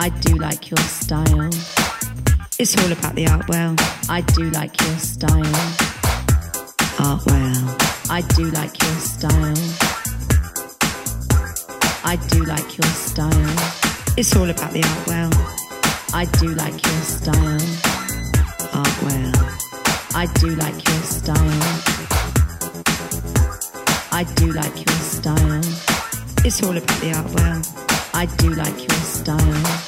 I do like your style. It's all about the art well. I do like your style. Art well. I do like your style. I do like your style. It's all about the art well. I do like your style. Art well. I do like your style. I do like your style. It's all about the art well. I do like your style.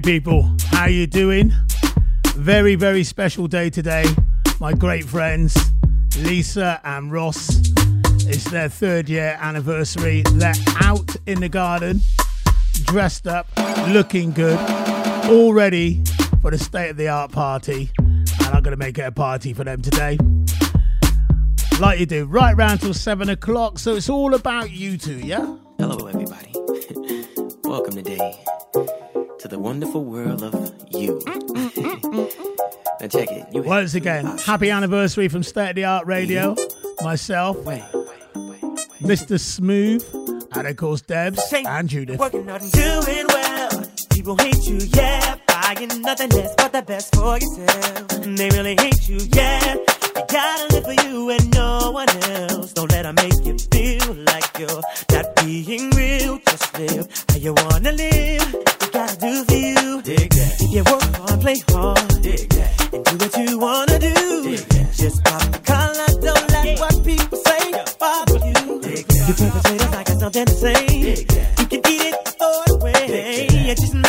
People. How you doing? Very, very special day today. My great friends Lisa and Ross. It's their third year anniversary. They're out in the garden, dressed up, looking good, all ready for the state of the art party. And I'm going to make it a party for them today. Like you do, right round till seven o'clock. So it's all about you two, yeah? Hello, everybody. Welcome today to the wonderful world of you. now check it. You Once again, happy anniversary from State of the Art Radio. Myself, wait, wait, wait, Mr. Smooth, and of course Debs Same and Judith. Working hard and doing well. People hate you, yeah. Buying nothing less but the best for yourself. And they really hate you, yeah you gotta live for you and no one else. Don't let her make you feel like you're not being real. Just live how you wanna live. You gotta do for you. Dig that. You work hard, play hard. Dig that. And do what you wanna do. Just pop the collar. Don't let what people say yeah. bother you. Dig that. You perpetrators, I got something to say. Dig that. You can eat it or away. Dig that.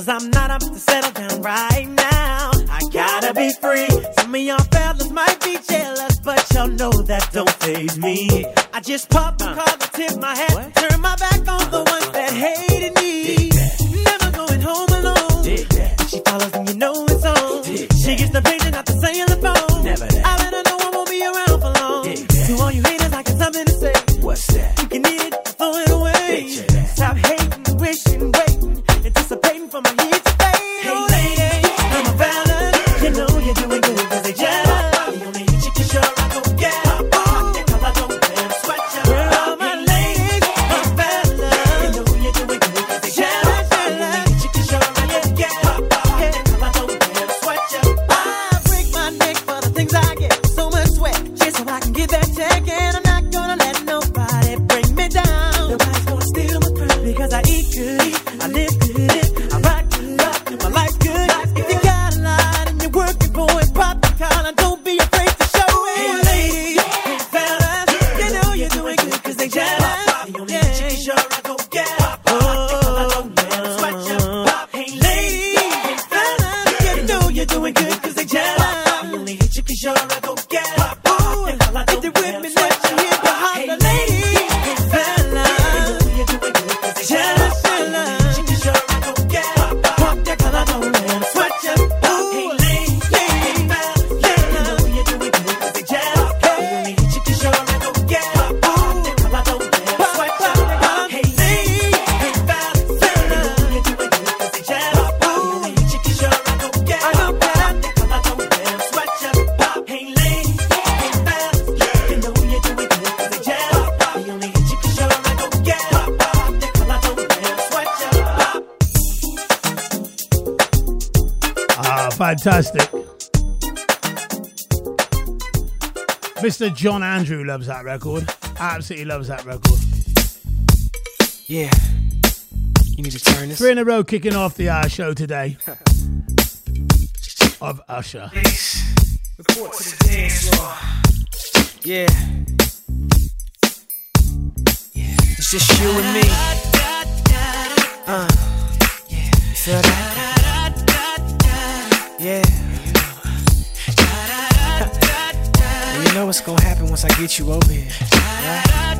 Cause I'm not up to settle down right now. I gotta be free. Some of y'all fellas might be jealous, but y'all know that don't faze me. I just pop and call the tip my hat, what? turn my back on the ones that uh-huh. hated me. Never going home alone. She follows and you know it's on. She gets the page and not the cellular phone. Never that. Fantastic. Mr. John Andrew loves that record. Absolutely loves that record. Yeah. You need to turn this. Three in a row kicking off the hour show today of Usher. Report to the dance floor. Yeah. Yeah. It's just you and me. Uh. Yeah. You feel that? What's gonna happen once I get you open? Right?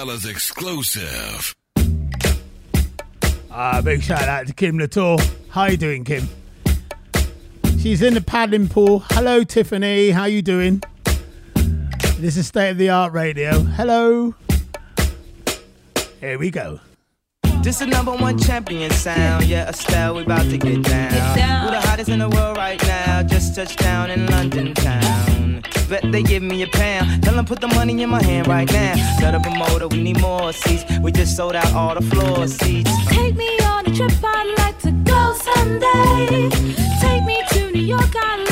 Fellas exclusive. Ah, big shout out to Kim Latour. How you doing, Kim? She's in the paddling pool. Hello, Tiffany. How you doing? This is state of the art radio. Hello. Here we go. This is number one champion sound. Yeah, Estelle, we about to get down. We're the hottest in the world right now. Just touched down in London town pound. Bet they give me a pound. Tell them put the money in my hand right now. Set up a motor, we need more seats. We just sold out all the floor seats. Take me on a trip, I'd like to go someday. Take me to New York, I'd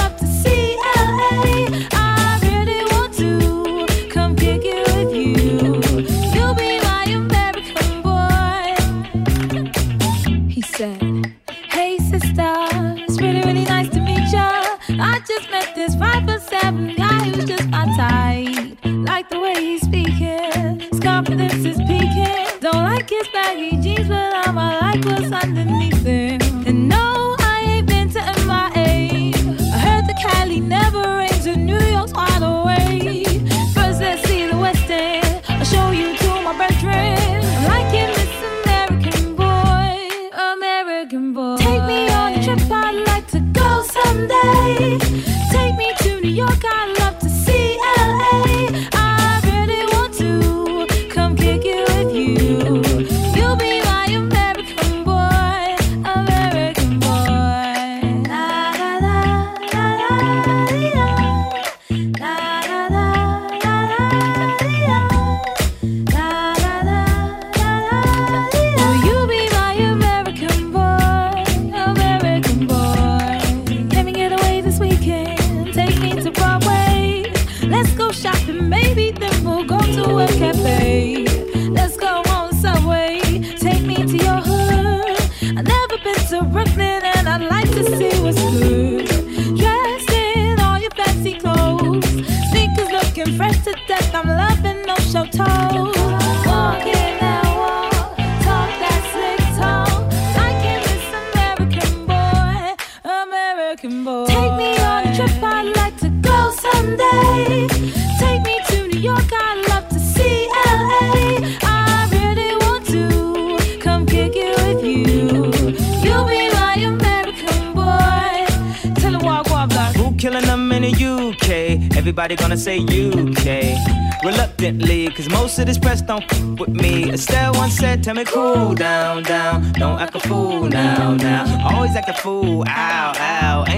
Like the way he's speaking, his confidence is peaking. Don't like his baggy jeans, but all I like what's under. Everybody gonna say UK. Reluctantly, cause most of this press don't f- with me. Estelle once said, Tell me cool down, down. Don't act a fool now, now. Always act a fool, ow, ow. Ain't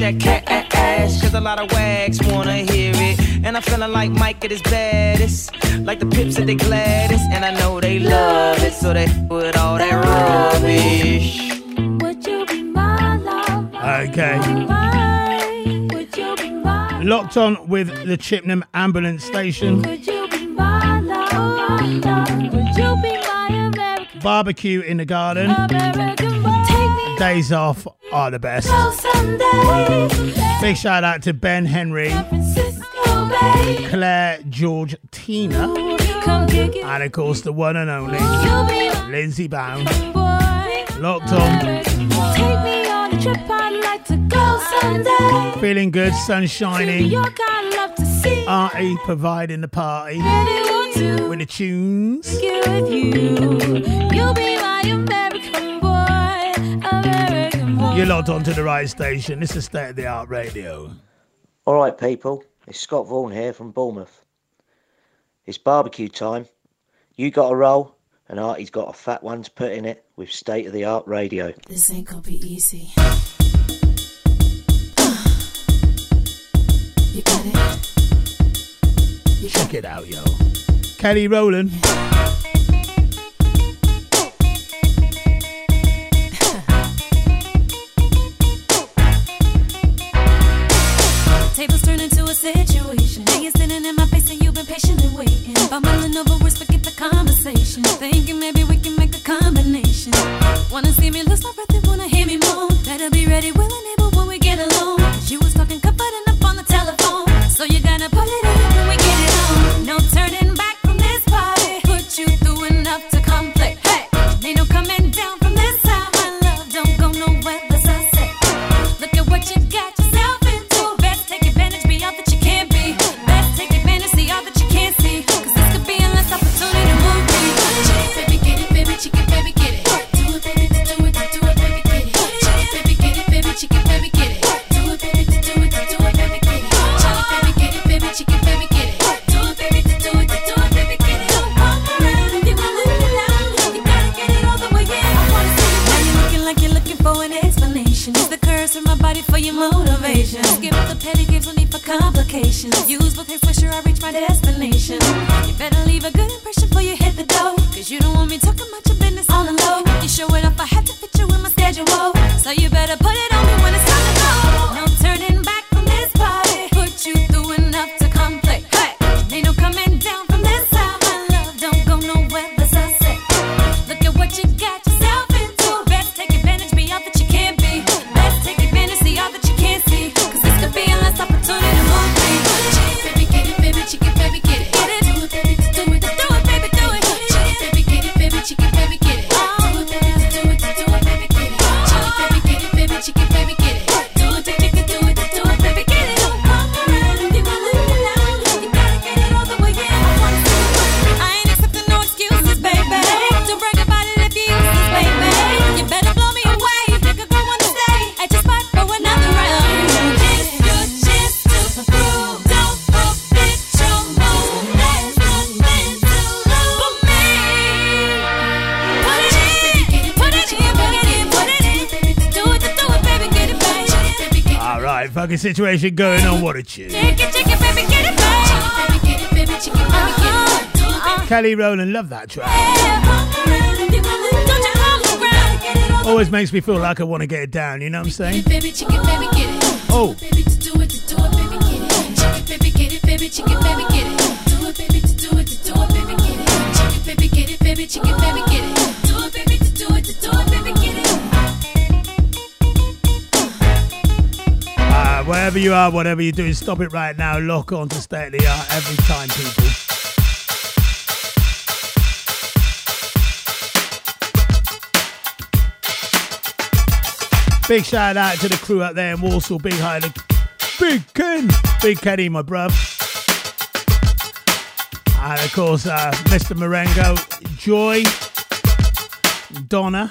that cat ass. Cause a lot of wags wanna hear it. And I'm feeling like Mike at his baddest. Like the pips at the gladdest. And I know they love it. So they with all that rubbish. Would you be my love? Okay. Would you be my Locked on with the Chippenham Ambulance Station. Could you be my love? Would you be my American, Barbecue in the garden. American boy? Take me Days off are the best. Big shout out to Ben Henry, San Francisco Bay. Claire, George, Tina, Come kick it. and of course the one and only You'll be my Lindsay Bound. Locked on. Take me on a trip I'd like to go someday. Feeling good, sun shining. York, I'd love to see. Artie providing the party Really want to with the tunes. American boy. You're locked onto the right station. This is state of the art radio. All right, people. It's Scott Vaughan here from Bournemouth. It's barbecue time. You got a roll, and Artie's got a fat one to put in it with state of the art radio. This ain't gonna be easy. You got it? You got Check it out, yo. Kelly Rowland. Situation. Now you're sitting in my face and you've been patiently waiting. Bumbling over words, forget the conversation. Thinking maybe we can make a combination. Wanna see me lose my breath and wanna hear me moan. Better be ready, willing, able when we get alone. Fucking situation going on. What a tune. Take it, take it, baby, get it back. Baby, get it, baby, chicken, baby, get it. Do it, baby. Kelly Rowland, love that track. Don't you hold around. Get it all Always makes me feel like I want to get it down, you know what I'm saying? Baby, chicken, baby, get it. Oh, Wherever you are, whatever you're doing, stop it right now. Lock on to State of the Art every time, people. Big shout out to the crew out there in Warsaw. Big hi to Big Ken. Big Kenny, my bruv. And of course, uh, Mr. Marengo, Joy, Donna,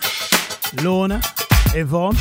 Lorna, Yvonne.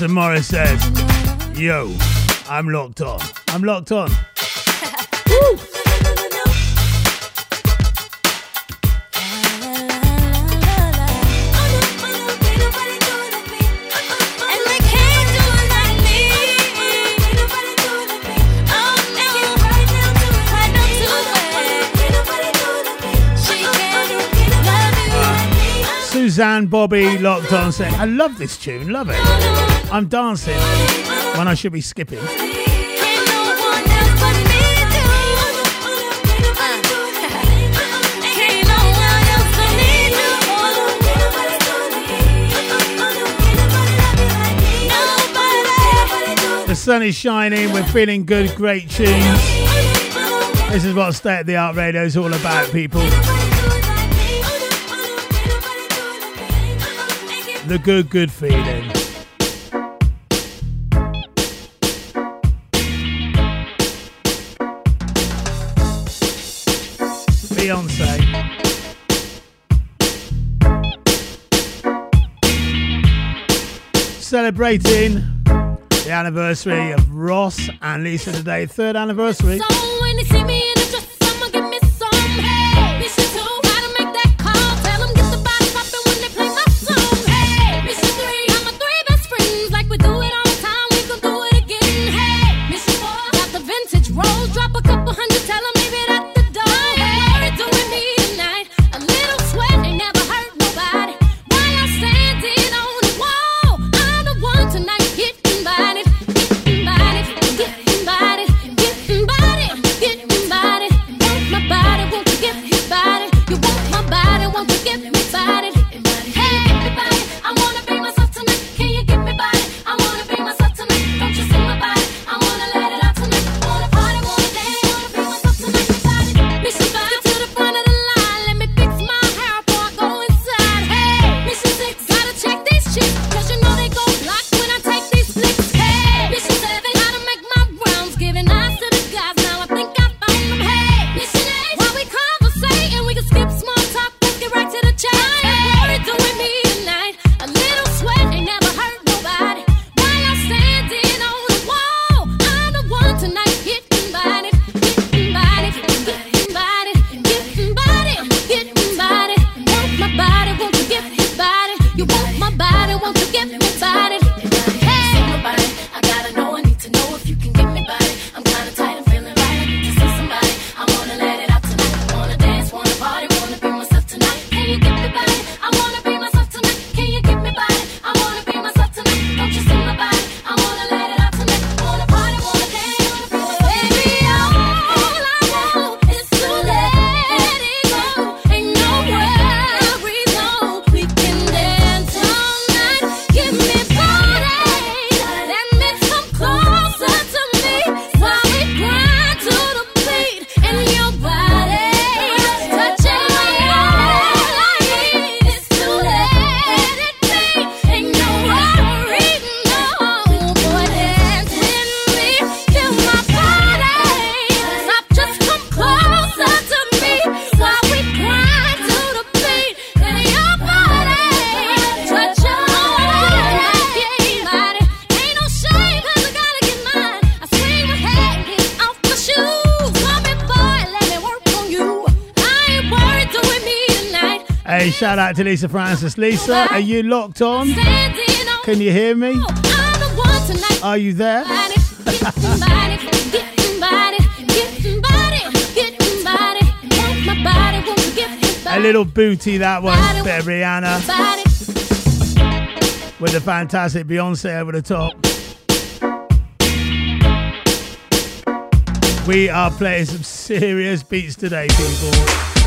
Alison Morris says, Yo, I'm locked on. I'm locked on. Suzanne Bobby locked on saying, I love this tune, love it. I'm dancing when I should be skipping. The sun is shining, we're feeling good, great tunes. This is what State of the Art Radio is all about, people. The good, good feeling. Celebrating the anniversary of Ross and Lisa today, third anniversary. So shout out to Lisa Francis. Lisa, are you locked on? Can you hear me? Are you there? A little booty that one, bit of Rihanna with the fantastic Beyonce over the top. We are playing some serious beats today, people.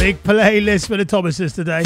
Big playlist for the Thomases today.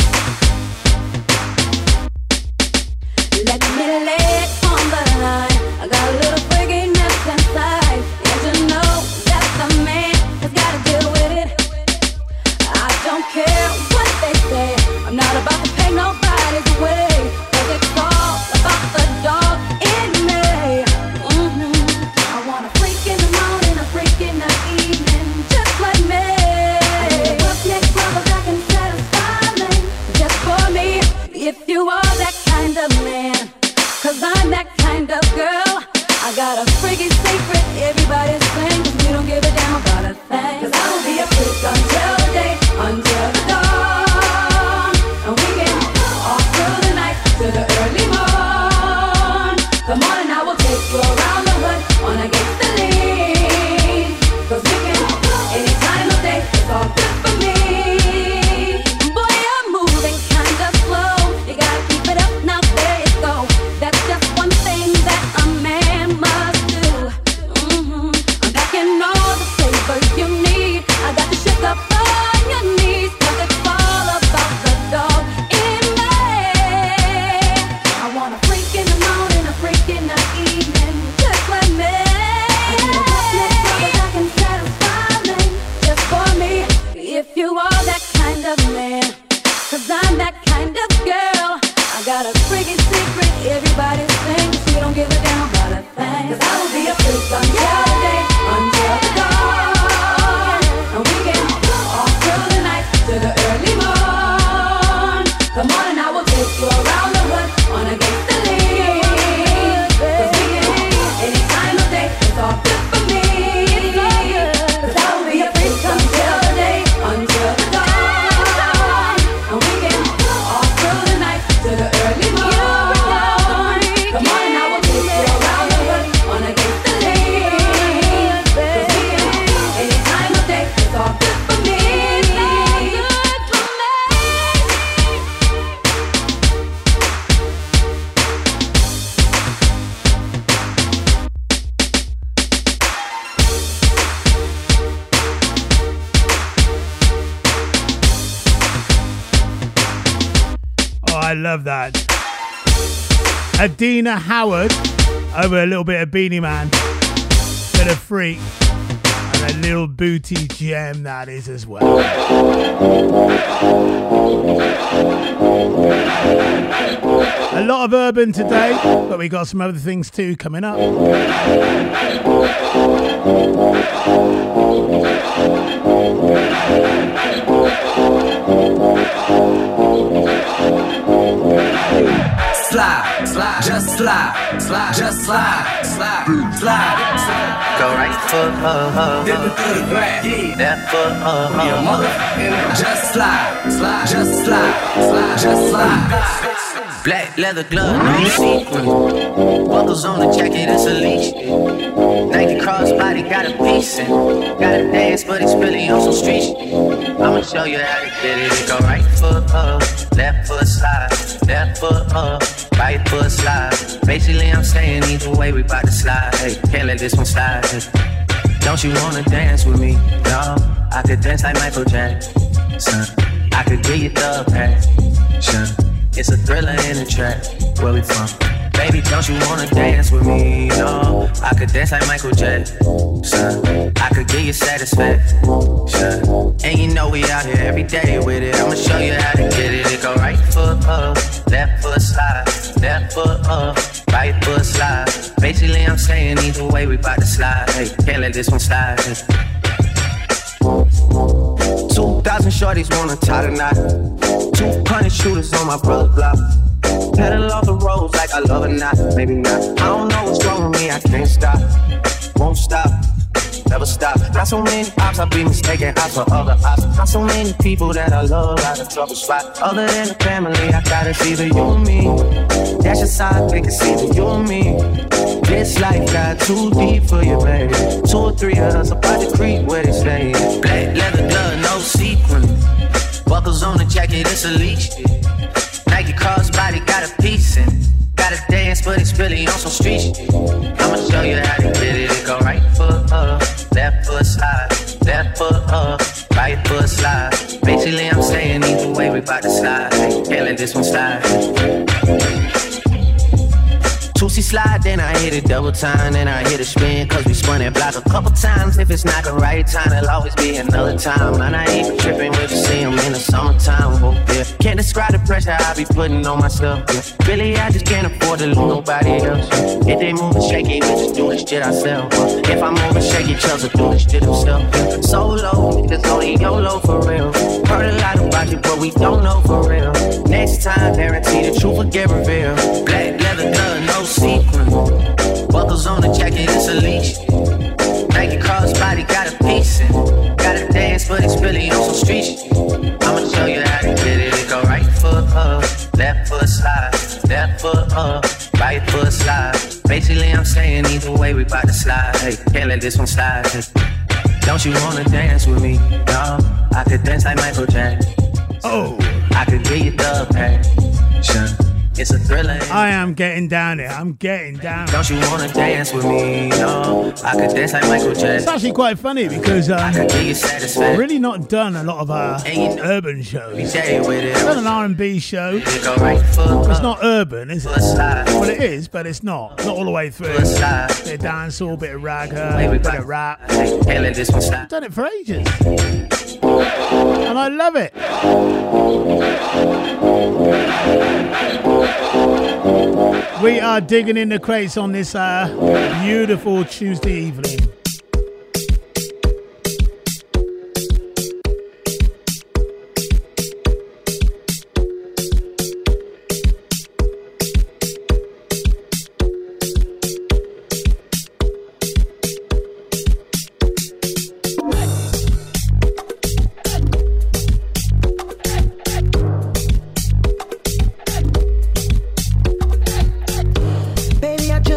Adina Howard over a little bit of Beenie Man. Bit of freak. And a little booty gem that is as well. A lot of urban today, but we got some other things too coming up. Slide, just slide, slide, slide, slide. Go right foot up, dip it through the grass. That foot up, your mother, just slide, slide, just slide, slide, just slide. Black leather glove, no sequin. Buckles on the jacket, it's a leash. Nike crossbody got a piece and got a dance, but it's really on some street. I'ma show you how to get it. Go right foot up, left foot slide, left foot up right foot slide. Basically, I'm saying either way, we bout to slide. Hey, can't let this one slide. Don't you wanna dance with me? No, I could dance like Michael Jackson. I could give you the passion. It's a thriller in the track. Where we from? Baby, don't you wanna dance with me? No, I could dance like Michael Jackson. I could give you satisfaction. And you know we out here every day with it. I'ma show you how to get it. It go right foot up, left foot slide, left foot up, right foot slide. Basically, I'm saying either way we bout to slide. Hey, can't let this one slide. Two thousand shorties wanna tie the knot. Two hundred shooters on my brother's block. Pedal off the roads like I love it not, maybe not. I don't know what's wrong with me, I can't stop, won't stop never stop. Not so many ops, I be mistaken ops for other ops. Not so many people that I love out of trouble spot. Other than the family, I gotta see the you and me. That's your side, can see the you and me. This life got too deep for you, baby. Two or three of us about to creep where they stay. Black leather glove, no sequin. Buckles on the jacket, it's a leech. Nike crossbody got a piece in. Gotta dance, but it's really on some street shit. I'ma show you how to get it. It go right foot up, left foot slide, left foot up, right foot slide. Basically, I'm saying either way, we bout to slide. Can't let this one slide. Two slide, then I hit it double time, then I hit a spin, cause we spun that block a couple times. If it's not the right time, it'll always be another time. And I ain't tripping when you see them in the summertime. Oh, yeah. Can't describe the pressure I be putting on myself. Yeah. Really, I just can't afford to lose nobody else. If they move moving shaky, we just doing shit ourselves. If I'm moving shaky, Chelsea doing shit himself. Solo, niggas only YOLO for real. Heard a lot about you, but we don't know for real. Next time, guarantee the truth will get revealed. Black leather no sequin. Buckles on the jacket, it's a leash. Nike crossbody got a piece in. Gotta dance, but it's really on some street. I'ma show you how to get it. It go right foot up, left foot slide, left foot up, right foot slide. Basically, I'm saying either way, we bout to slide. Hey, can't let this one slide. Don't you wanna dance with me? No, I could dance like Michael Jackson. Oh, I could get you the passion. It's a thriller. I am getting down here. I'm getting down. Don't you wanna dance with me? No, I could dance like Michael Jackson. It's actually quite funny because um, I could give you satisfaction. I've really not done a lot of uh, urban shows. Stay with it. I've done an R&B show. It's not urban, is it? Well, it is, but it's not. Not all the way through. Bit of dancehall, bit of ragga, bit of rap. Hey, Can't this one done it for ages. And I love it. We are digging in the crates on this uh, beautiful Tuesday evening.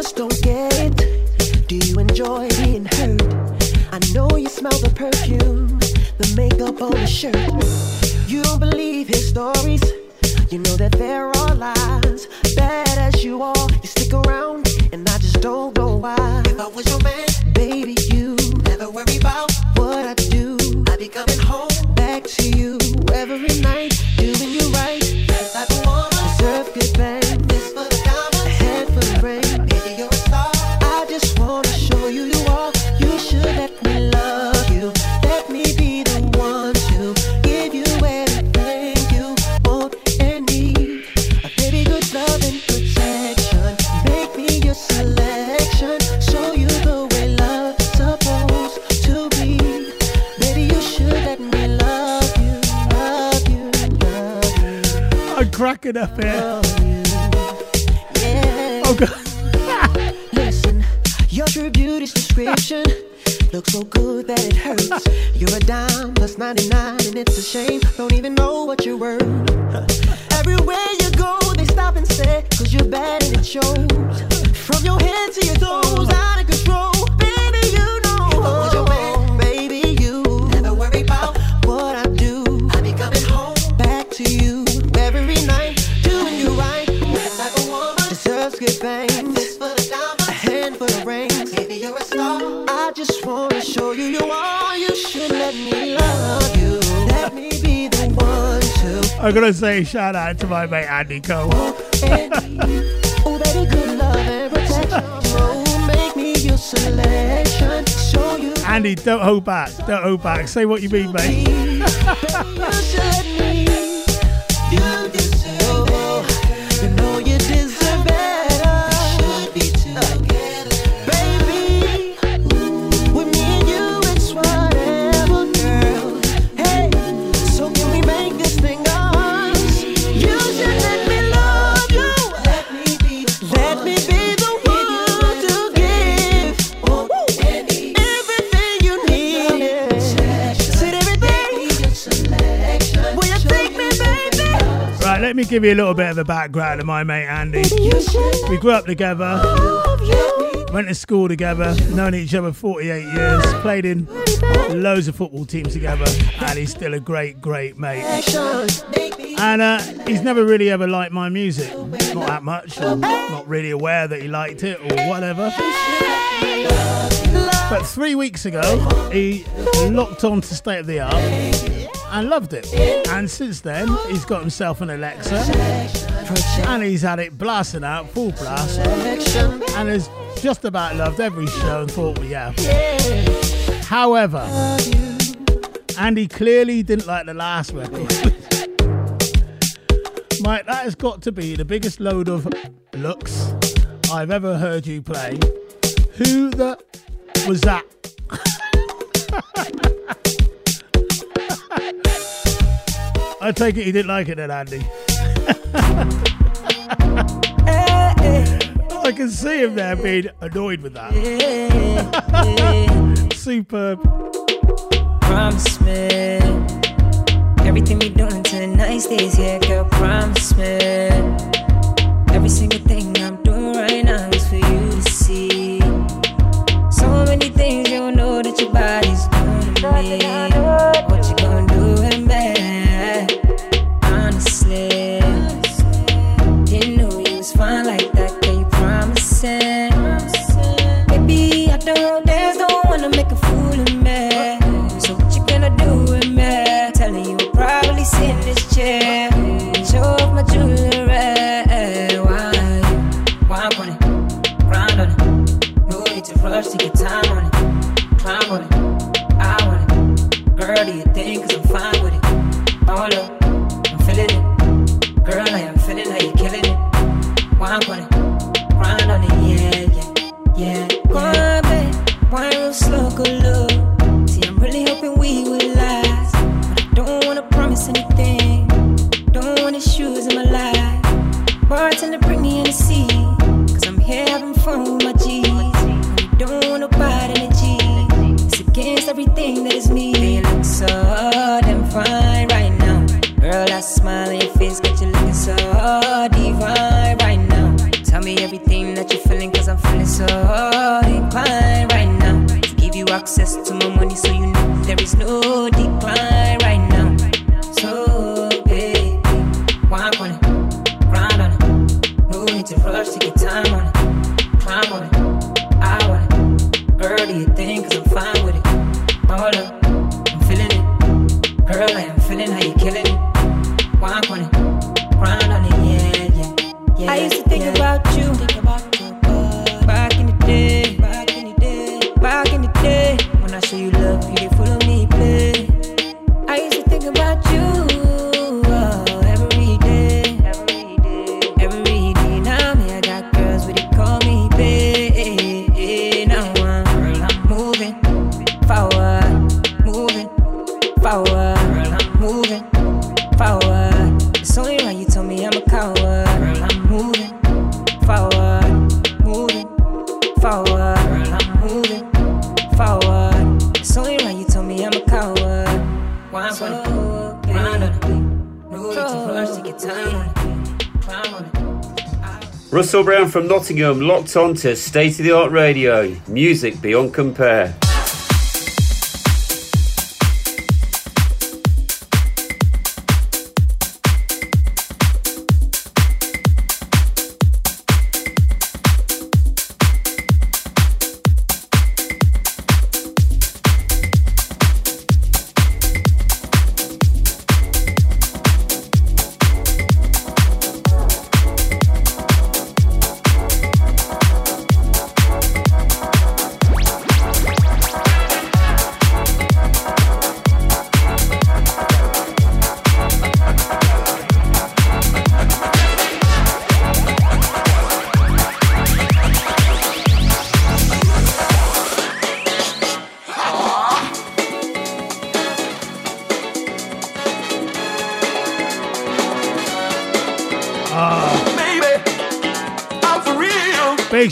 Just don't get it. Do you enjoy being hurt? I know you smell the perfume, the makeup on the shirt. You don't believe his stories. You know that there say shout out to my mate Andy Cole. Oh, baby, good love and protection. Oh, make me your selection. Show you. Andy, don't hold back. Don't hold back. Say what you mean, mate. give you a little bit of a background of my mate Andy. We grew up together, went to school together, known each other 48 years, played in loads of football teams together, and he's still a great, great mate. And uh, he's never really ever liked my music, not that much, or not really aware that he liked it or whatever. But three weeks ago, he locked on to State of the Art and loved it. And since then, he's got himself an Alexa and he's had it blasting out full blast and has just about loved every show and thought, well, yeah. However, Andy clearly didn't like the last record. Mike, that has got to be the biggest load of looks I've ever heard you play. Who the was that? I take it he didn't like it then, Andy. Eh, eh. I can see him there being annoyed with that. Eh, Superb. Promise me everything we doing tonight stays here, girl. Promise me every single thing I'm doing right now is for you to see. So many things you know that your body's doing to me. Nottingham locked on to state of the art radio, music beyond compare.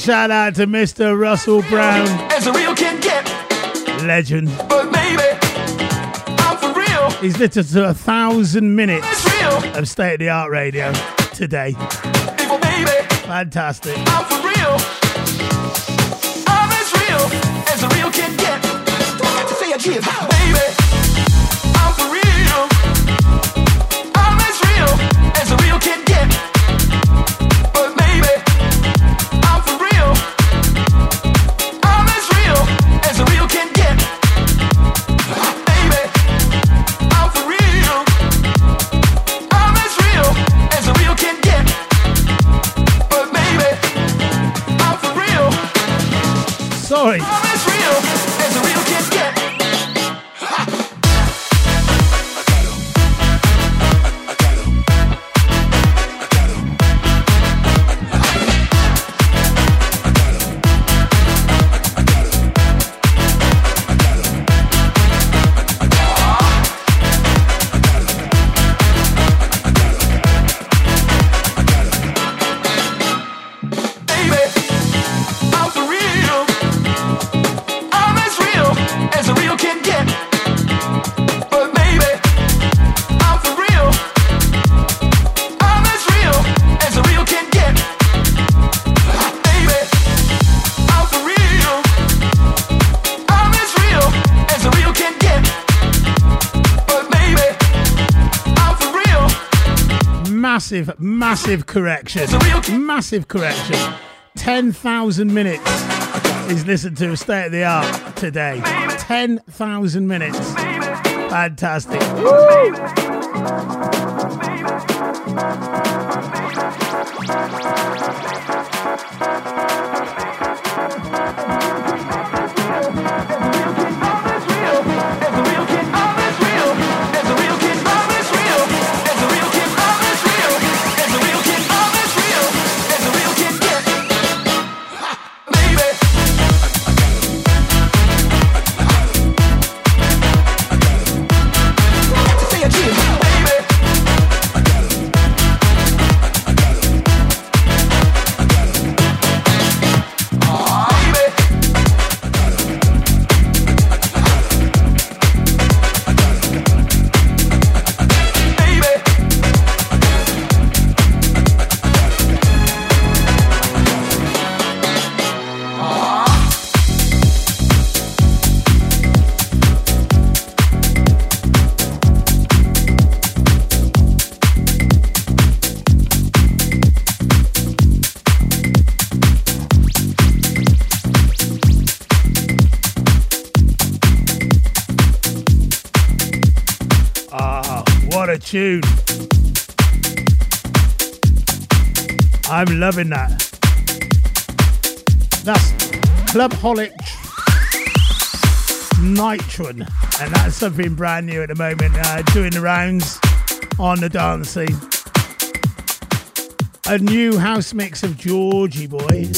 shout out to Mr. Russell Brown. As a real kid get. Legend. But maybe I'm for real. He's literally to a thousand minutes of state of the art radio today. People, baby, Fantastic. I'm for real. I'm as real as a real kid get. Baby. Massive, correction. Massive correction. 10,000 minutes is listened to State of the Art today. 10,000 minutes. Fantastic. Say loving that. That's Club Clubholic Nitron, and that's something brand new at the moment, uh, doing the rounds on the dance scene. A new house mix of Georgie Boy.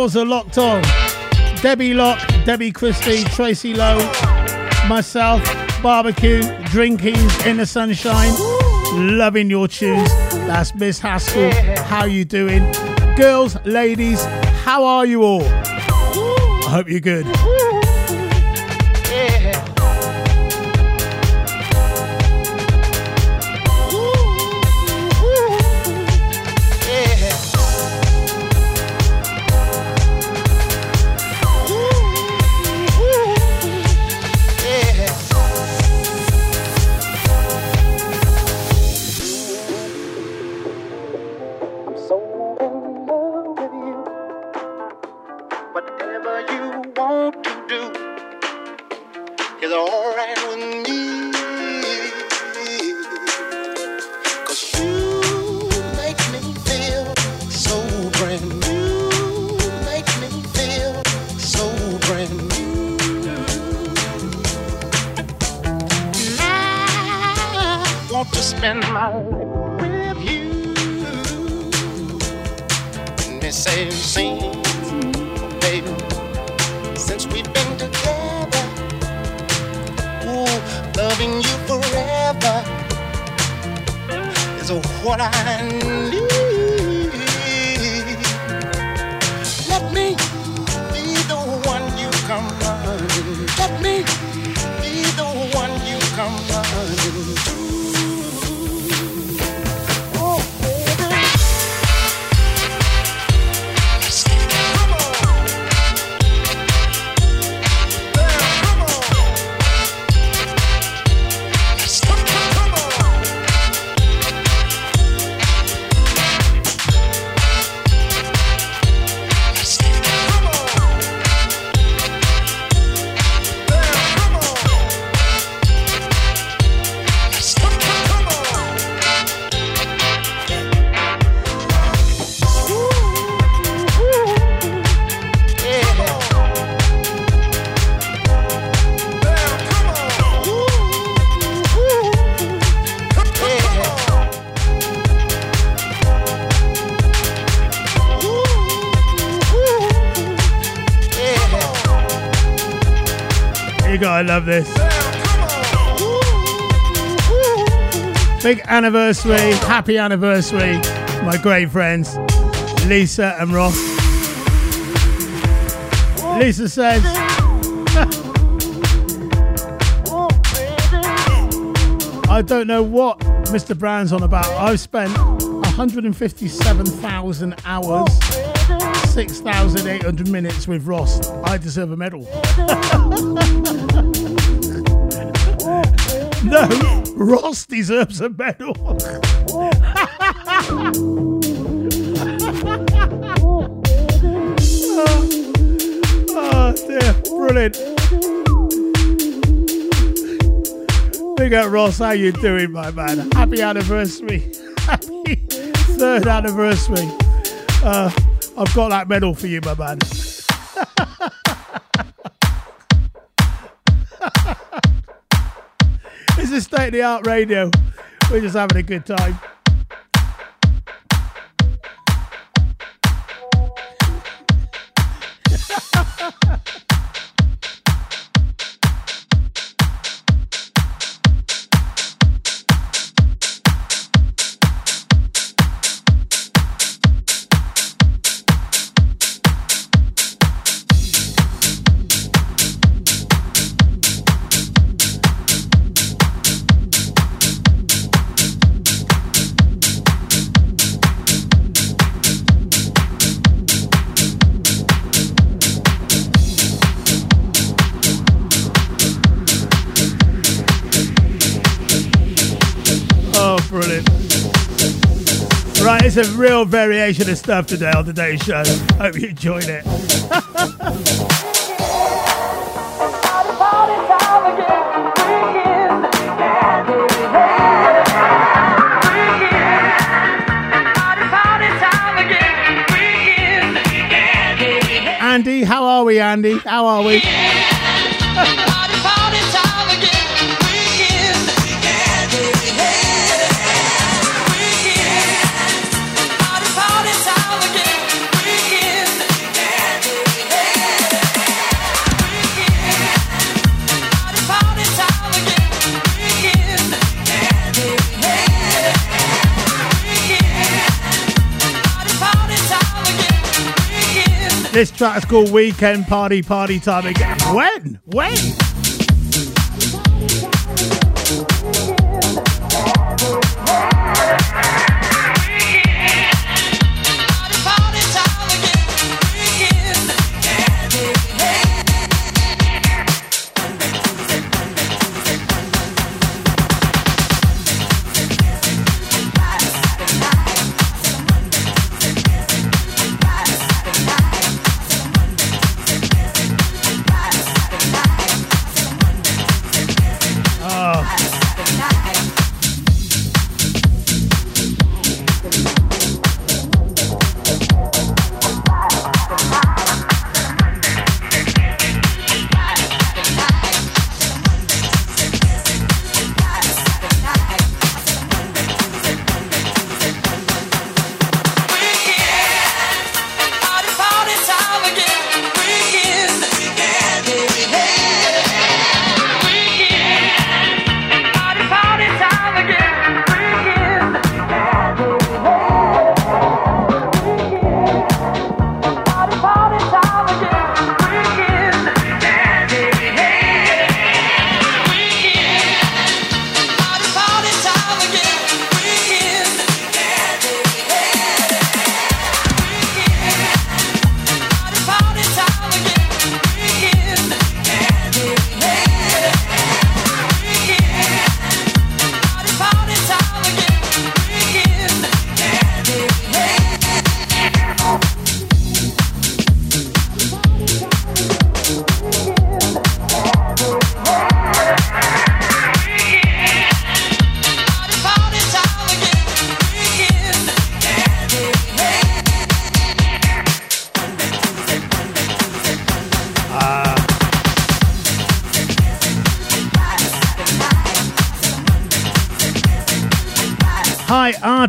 Girls are locked on. Debbie Lock, Debbie Christie, Tracy Lowe, myself, barbecue, drinking in the sunshine, loving your tunes. That's Miss Haskell. How you doing? Girls, ladies, how are you all? I hope you're good. Gotta love this. Big anniversary, happy anniversary, my great friends, Lisa and Ross. Lisa says, I don't know what Mr. Brown's on about. I've spent 157,000 hours, 6,800 minutes with Ross. I deserve a medal. no, Ross deserves a medal. oh, dear, brilliant. Big up Ross, how you doing, my man? Happy anniversary. Happy third anniversary. Uh, I've got that medal for you, my man. This is state of the art radio. We're just having a good time. It's a real variation of stuff today on today's show. Hope you enjoyed it. Andy, how are we, Andy? How are we? This track is called Weekend Party Party Time again. When? When?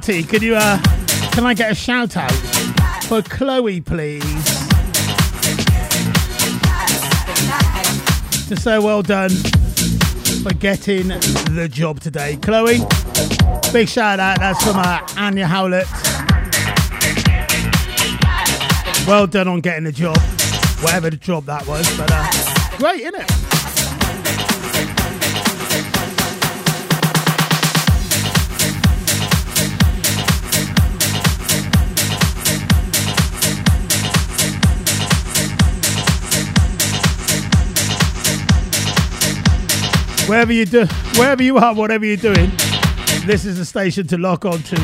Marty, can you uh, can I get a shout out for Chloe, please? Just so well done for getting the job today, Chloe. Big shout out. That's from uh, Anya Howlett. Well done on getting the job, whatever the job that was. But uh, great, isn't wherever you do, wherever you are, whatever you're doing, this is the station to lock on to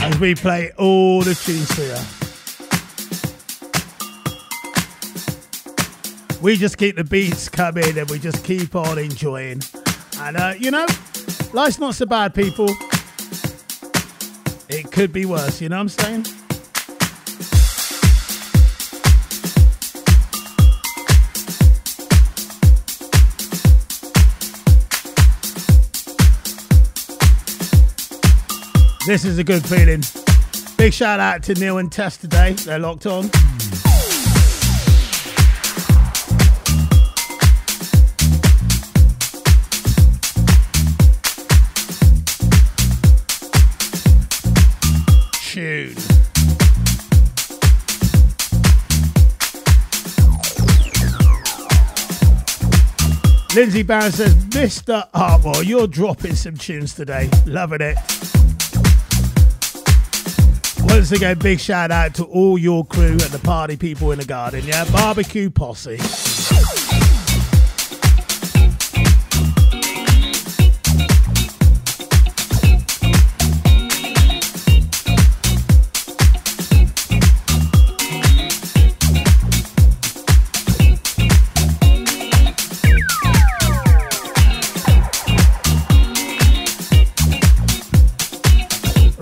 as we play all the tunes for you. We just keep the beats coming and we just keep on enjoying. And uh, you know, life's not so bad, people. It could be worse, you know what I'm saying? This is a good feeling. Big shout out to Neil and Tess today. They're locked on. Tune. Lindsay Barron says, Mr. Artmore, you're dropping some tunes today. Loving it. Once again, big shout out to all your crew and the party people in the garden, yeah? Barbecue Posse.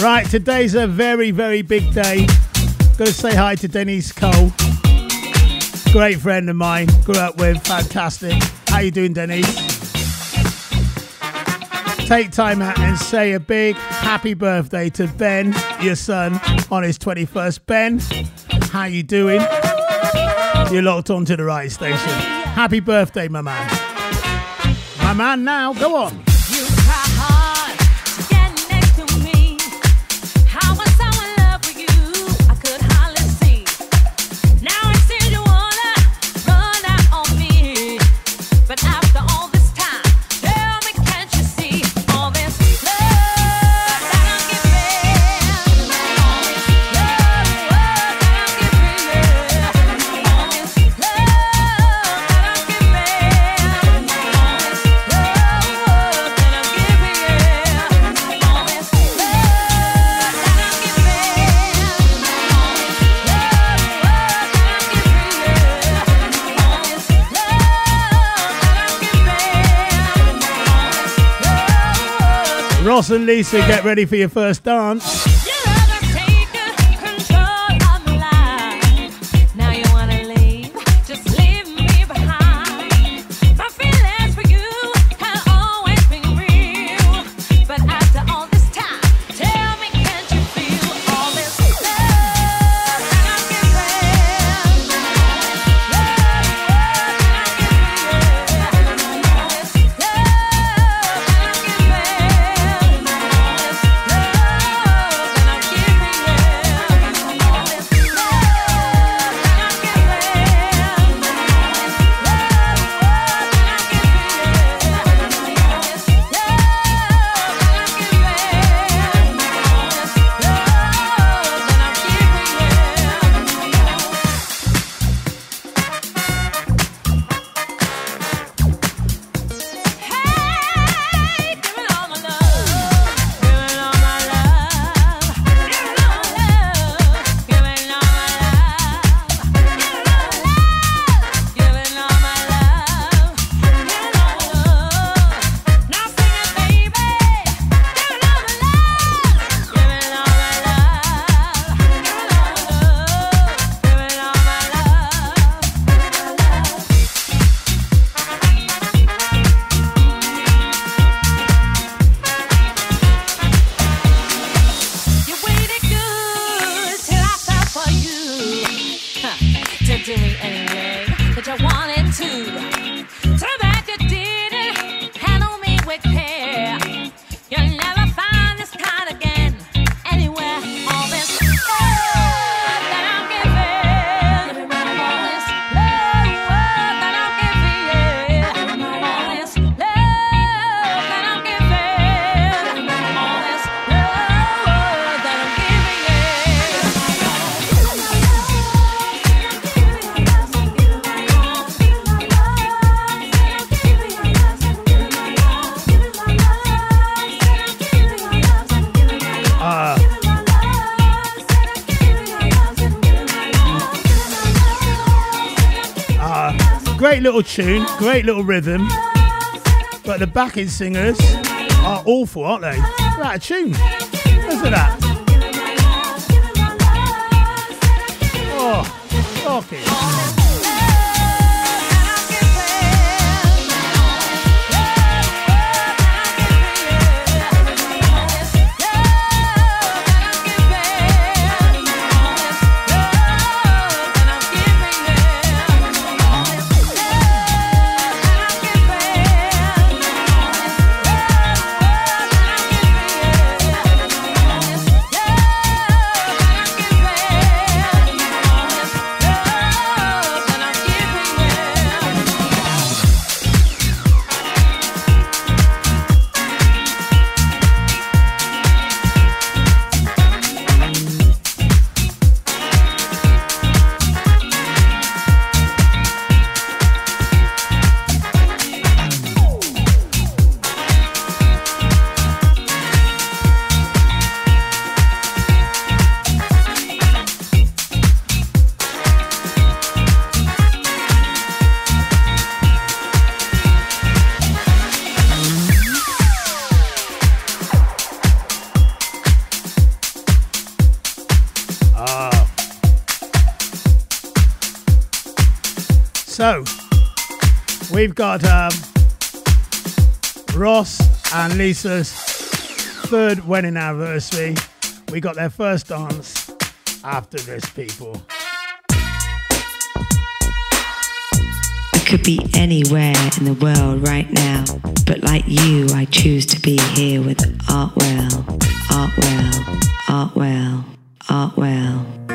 Right, today's a very, very big day. Got to say hi to Denise Cole. Great friend of mine. Grew up with. Fantastic. How you doing, Denise? Take time out and say a big happy birthday to Ben, your son, on his 21st. Ben, how you doing? You're locked onto the right station. Happy birthday, my man. My man now, go on. Ross and Lisa, get ready for your first dance. Little tune, great little rhythm, but the backing singers are awful, aren't they? That tune. Listen to that. Oh, okay. Got um, Ross and Lisa's third wedding anniversary. We got their first dance after this, people. I could be anywhere in the world right now, but like you, I choose to be here with Artwell, Artwell, Artwell, Artwell.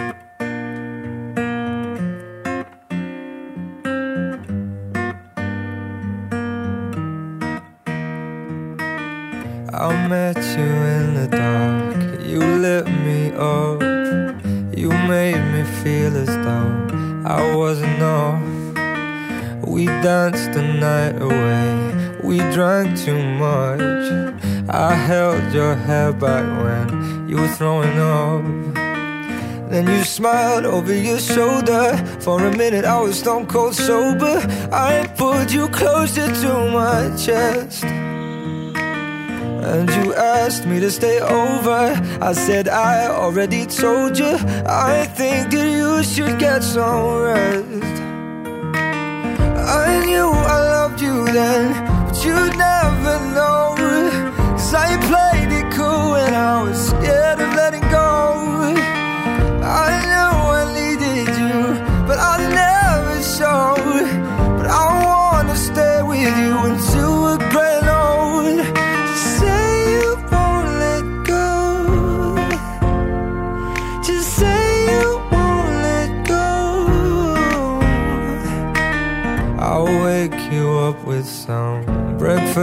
Night away. We drank too much. I held your hair back when you were throwing up. Then you smiled over your shoulder. For a minute, I was stone cold sober. I pulled you closer to my chest. And you asked me to stay over. I said, I already told you. I think that you should get some rest. Loved you then, but you'd never know. Cause I played it cool when I was scared of letting go.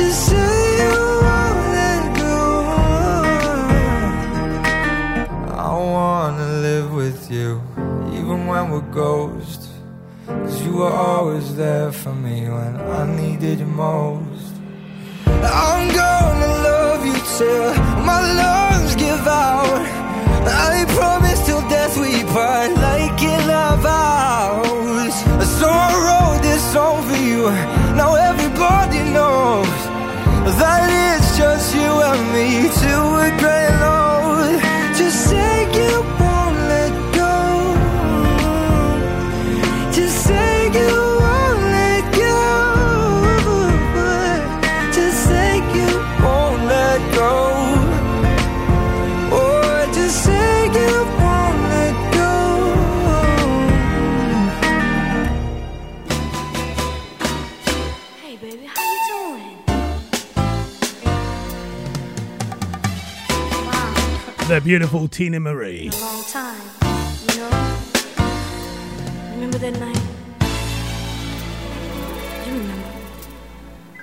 you, won't let go. I wanna live with you, even when we're ghosts. Cause you were always there for me when I needed you most. I'm gonna love you till my lungs give out. I that it's just you and me beautiful Teena Marie. time, you know? Remember that night? You remember?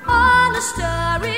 On a starry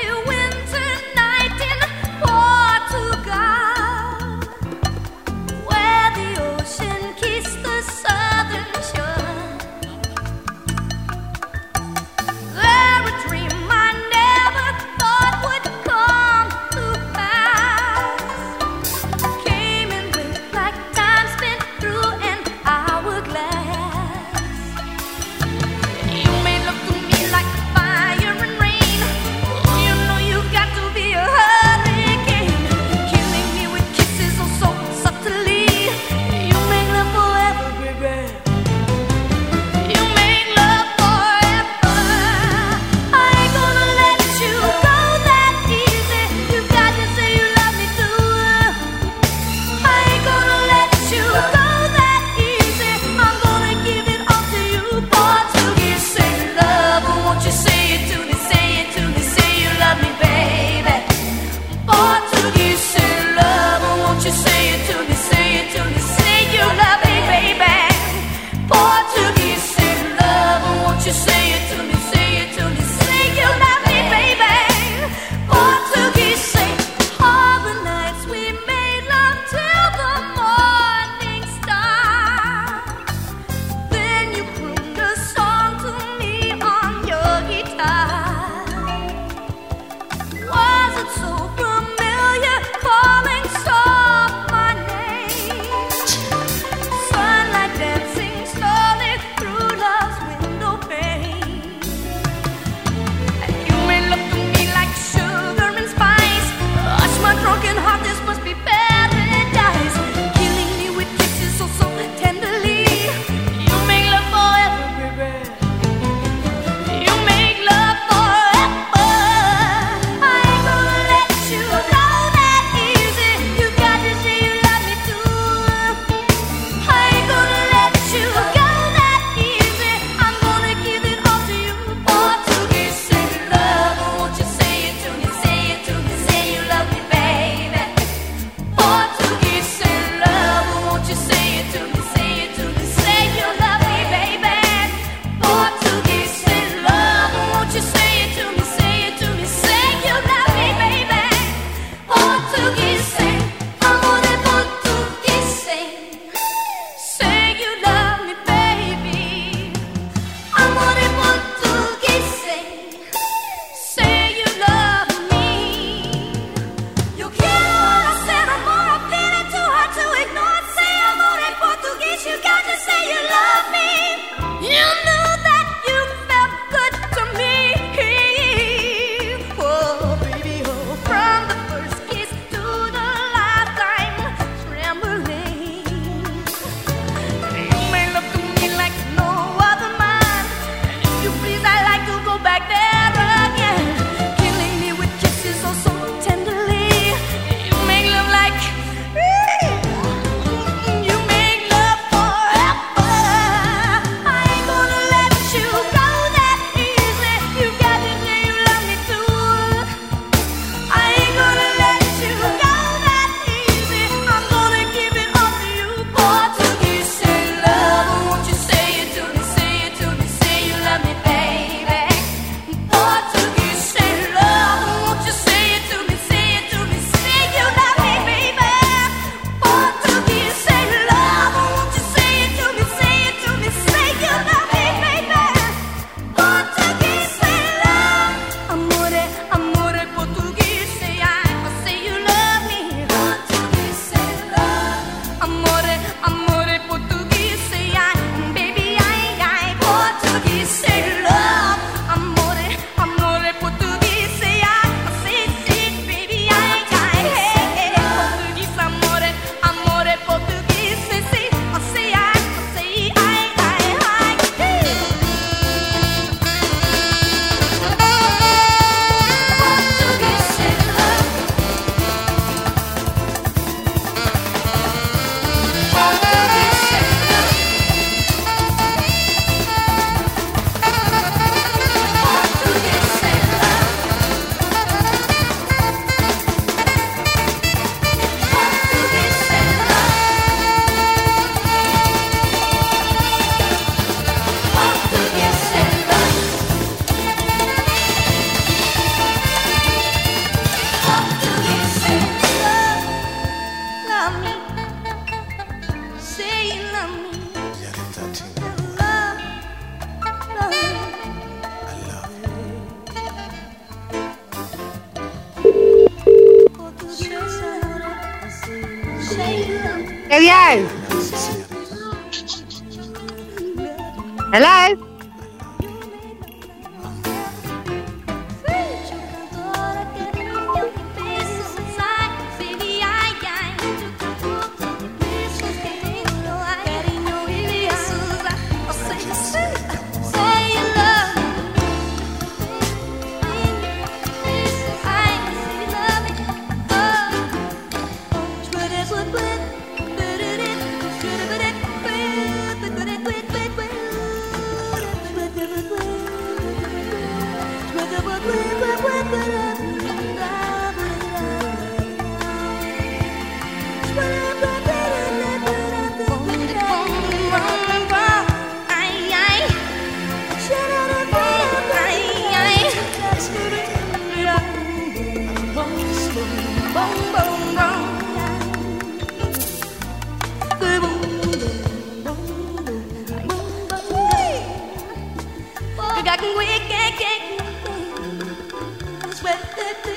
gác quê kê kê Sweat the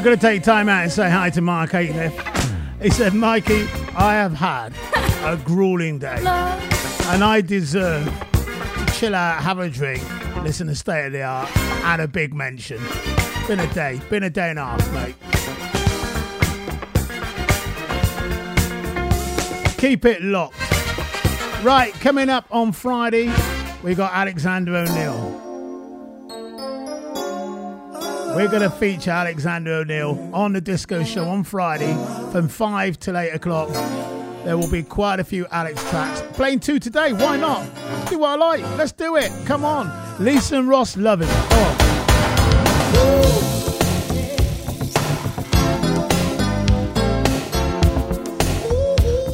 I'm going to take time out and say hi to Mark Aitliff. He said, Mikey, I have had a grueling day and I deserve to chill out, have a drink, listen to State of the Art, and a big mention. Been a day, been a day and a half, mate. Keep it locked. Right, coming up on Friday, we got Alexander O'Neal. We're going to feature Alexander O'Neal on the disco show on Friday from 5 till 8 o'clock. There will be quite a few Alex tracks. Playing two today, why not? Do what I like. Let's do it. Come on. Lisa and Ross love it. Oh.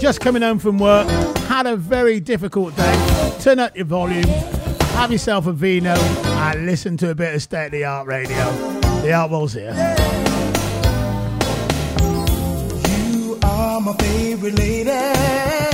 Just coming home from work, had a very difficult day. Turn up your volume, have yourself a vino, and listen to a bit of state of the art radio. The wall's here. You are my favorite lady.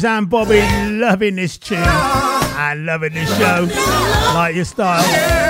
Suzanne Bobby loving this tune and loving this show. Like your style.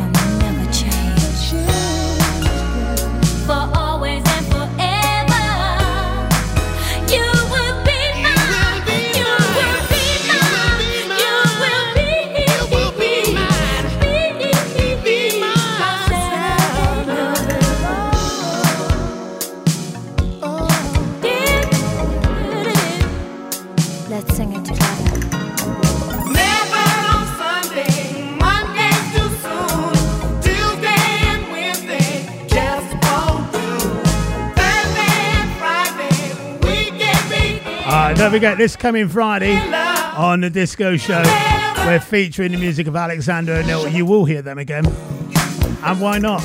don't forget, this coming Friday on the Disco Show, we're featuring the music of Alexander O'Neal. You will hear them again. And why not?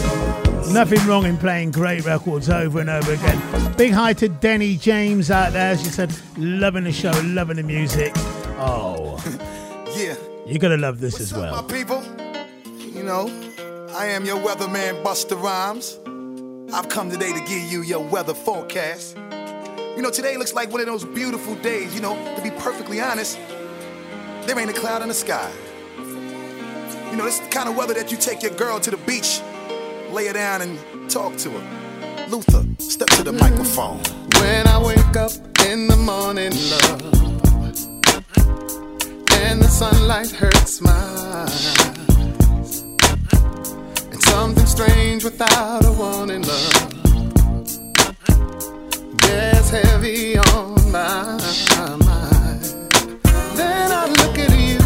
Nothing wrong in playing great records over and over again. Big hi to Denny James out there. She said, loving the show, loving the music. Oh. yeah. You're going to love this What's as well. Up, my people? You know, I am your weatherman, Busta Rhymes. I've come today to give you your weather forecast. You know, today looks like one of those beautiful days. You know, to be perfectly honest, there ain't a cloud in the sky. You know, it's the kind of weather that you take your girl to the beach, lay her down, and talk to her. Luther, step to the mm. microphone. When I wake up in the morning, love and the sunlight hurts my eyes. And something strange without a warning, love bears heavy on my mind. Then I look at you,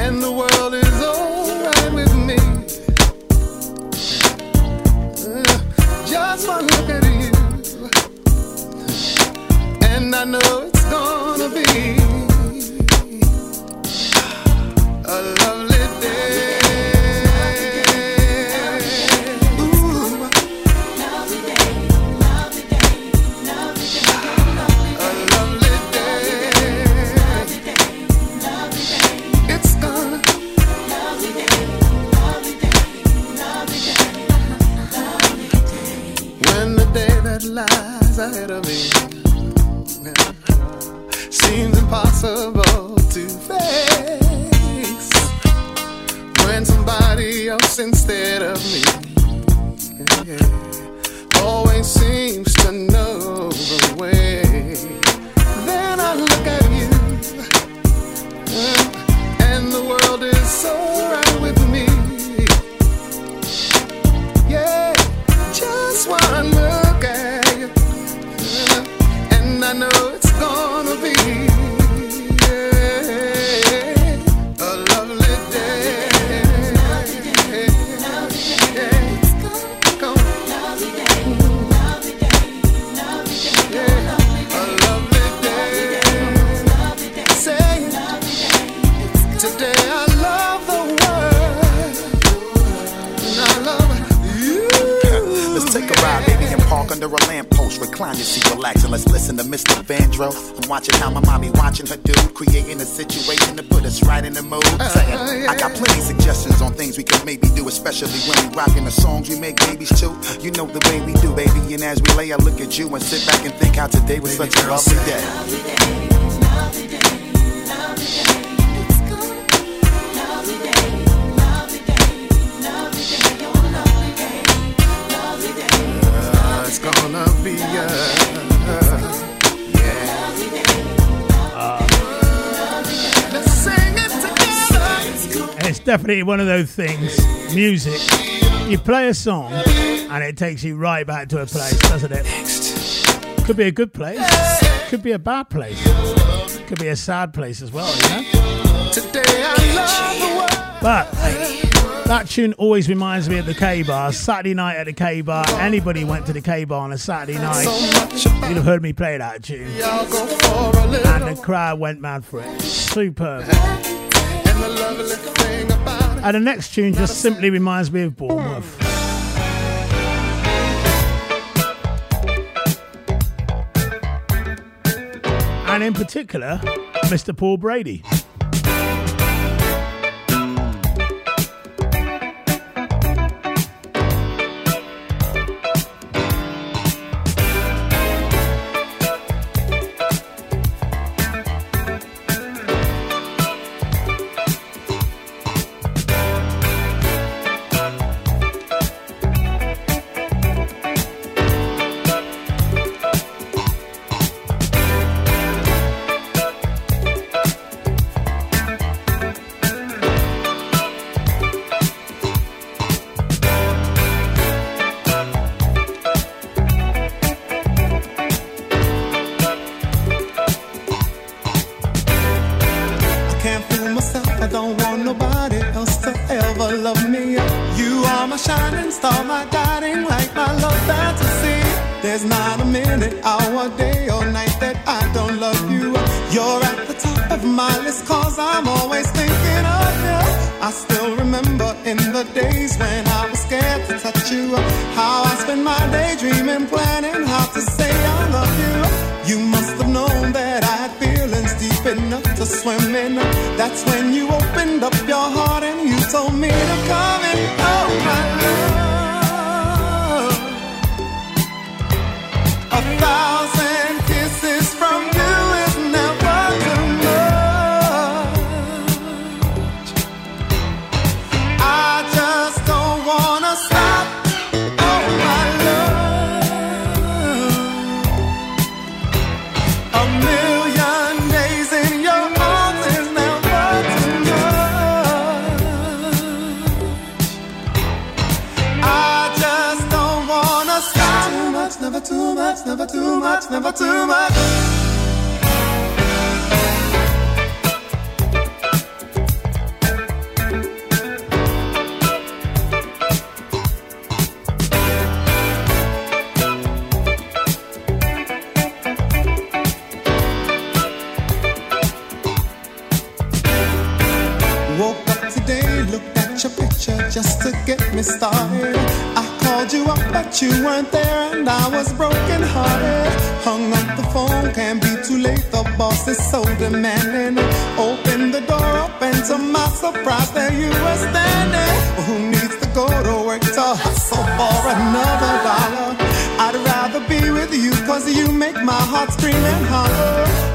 and the world is alright with me. Uh, Just one look at you, and I know it's gonna be ahead of me. Seems impossible to face. When somebody else instead of me. Always seems to know the way, then I look at you, and the world is so right park under a lamppost. Recline your seat, relax, and let's listen to Mr. Vandross. I'm watching how my mommy watching her dude, creating a situation to put us right in the mood. Saying, I got plenty suggestions on things we could maybe do, especially when we rocking the songs we make babies too. You know the way we do, baby. And as we lay, I look at you and sit back and think how today was such a lovely day. Uh, Uh, it's definitely one of those things. Music. You play a song and it takes you right back to a place, doesn't it? Could be a good place. Could be a bad place. Could be a sad place as well, you know? Today I love the world. But that tune always reminds me of the K Bar. Saturday night at the K Bar. Anybody went to the K Bar on a Saturday night, you'd have heard me play that tune. Y'all go for a little. And the crowd went mad for it. Superb. And the lovely thing about it. And the next tune just simply reminds me of Bournemouth. And in particular, Mr. Paul Brady. my heart screaming hollow.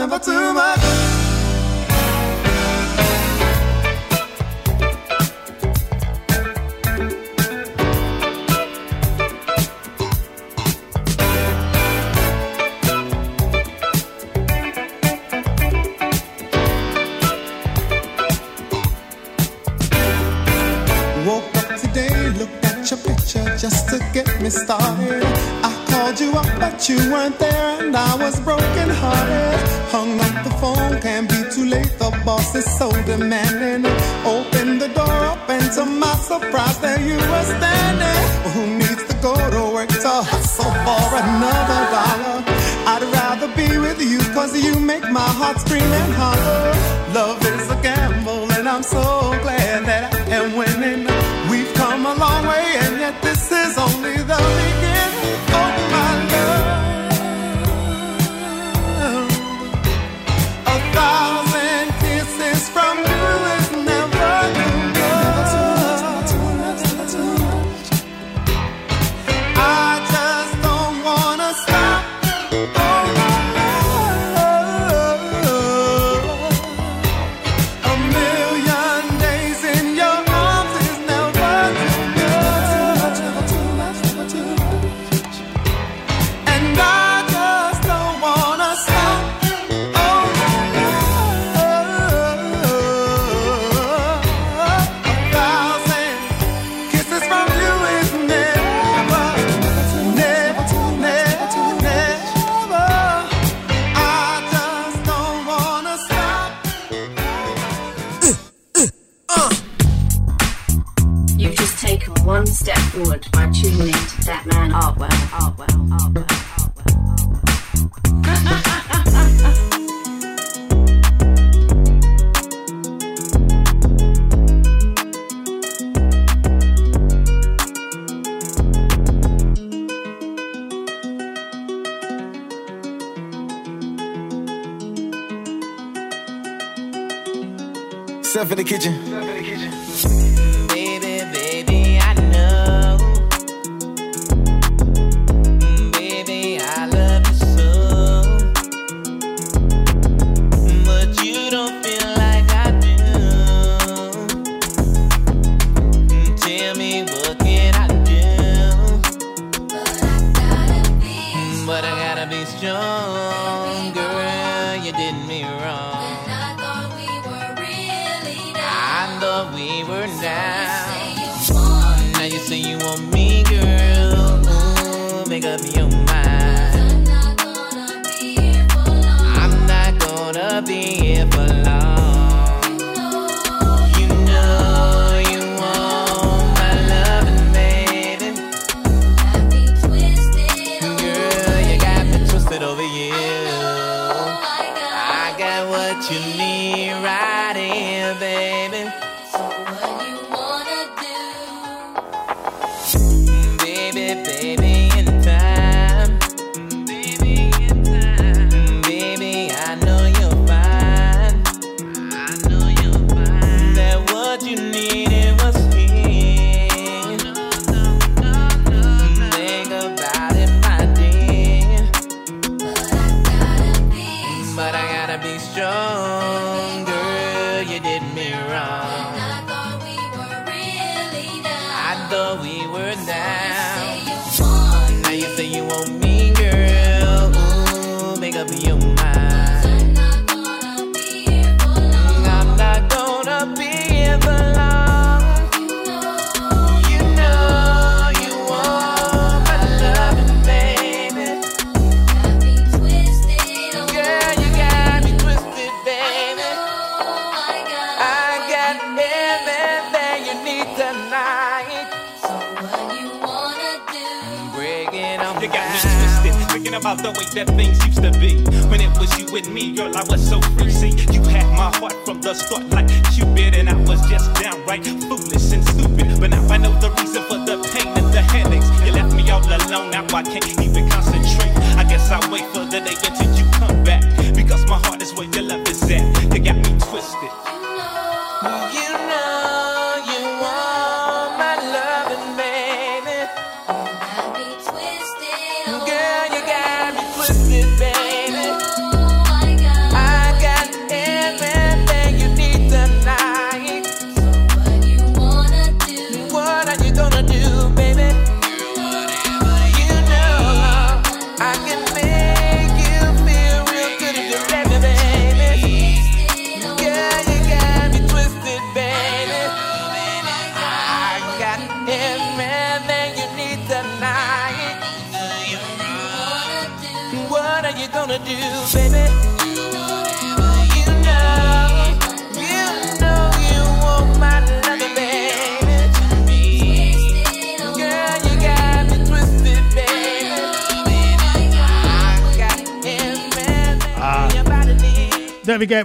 never too much. Woke up today, looked at your picture just to get me started. I called you up, but you weren't there, and I was broke is so demanding. Open the door up, and to my surprise, there you were standing. Who needs to go to work to hustle for another dollar? I'd rather be with you, cause you make my heart scream and holler. Love is a gamble, and I'm so glad that I am winning. We've come a long way, and yet this is only the beginning.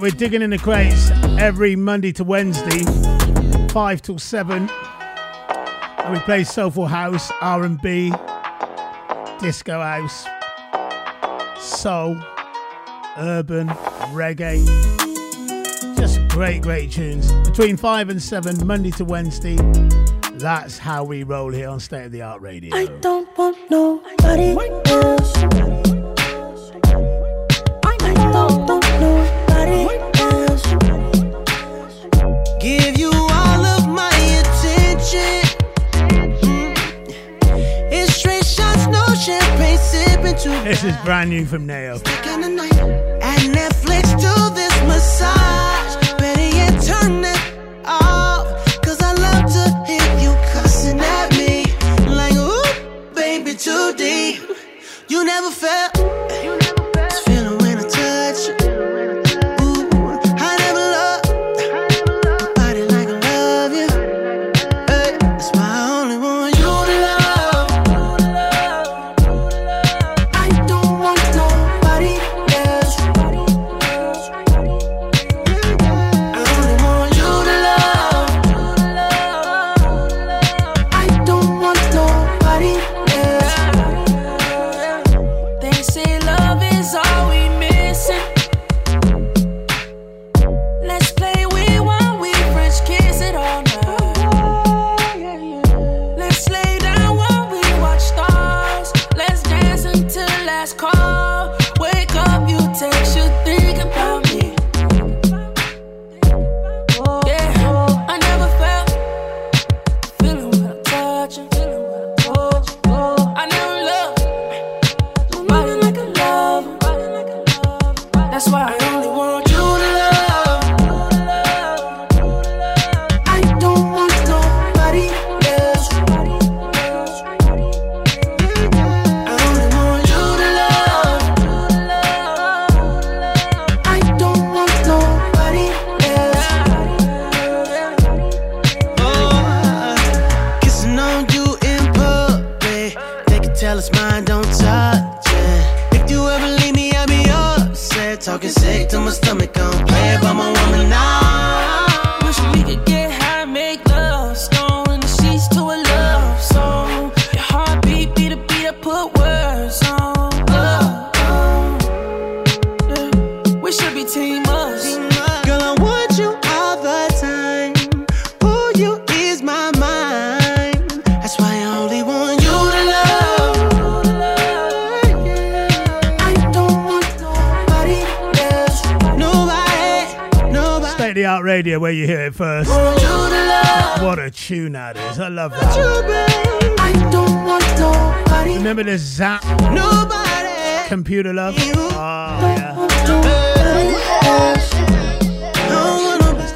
we're digging in the crates every Monday to Wednesday, 5 till 7. And we play soulful house, R&B, disco house, soul, urban, reggae. Just great, great tunes. Between 5 and 7, Monday to Wednesday. That's how we roll here on State of the Art Radio. I don't want nobody. Wait. brand new from now.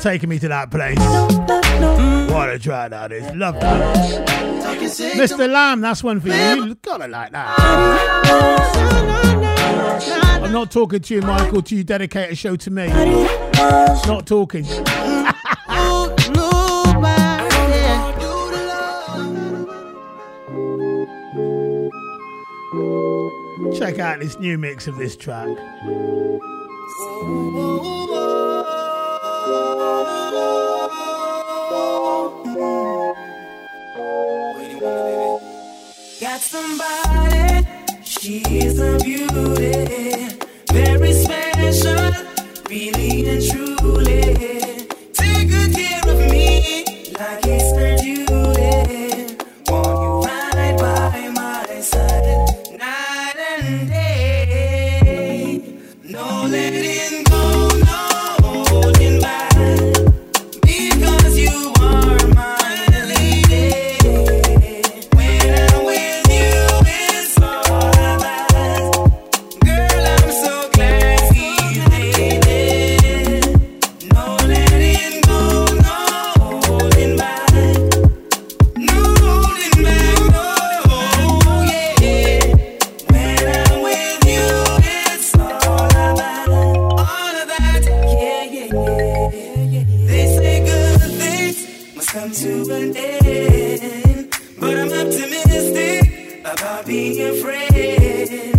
taking me to that place. What a try that is. Love that. Mr. Lamb, that's one for you. You gotta like that. I'm not talking to you, Michael, To you dedicate a show to me. Not talking. Check out this new mix of this track. Somebody, about being a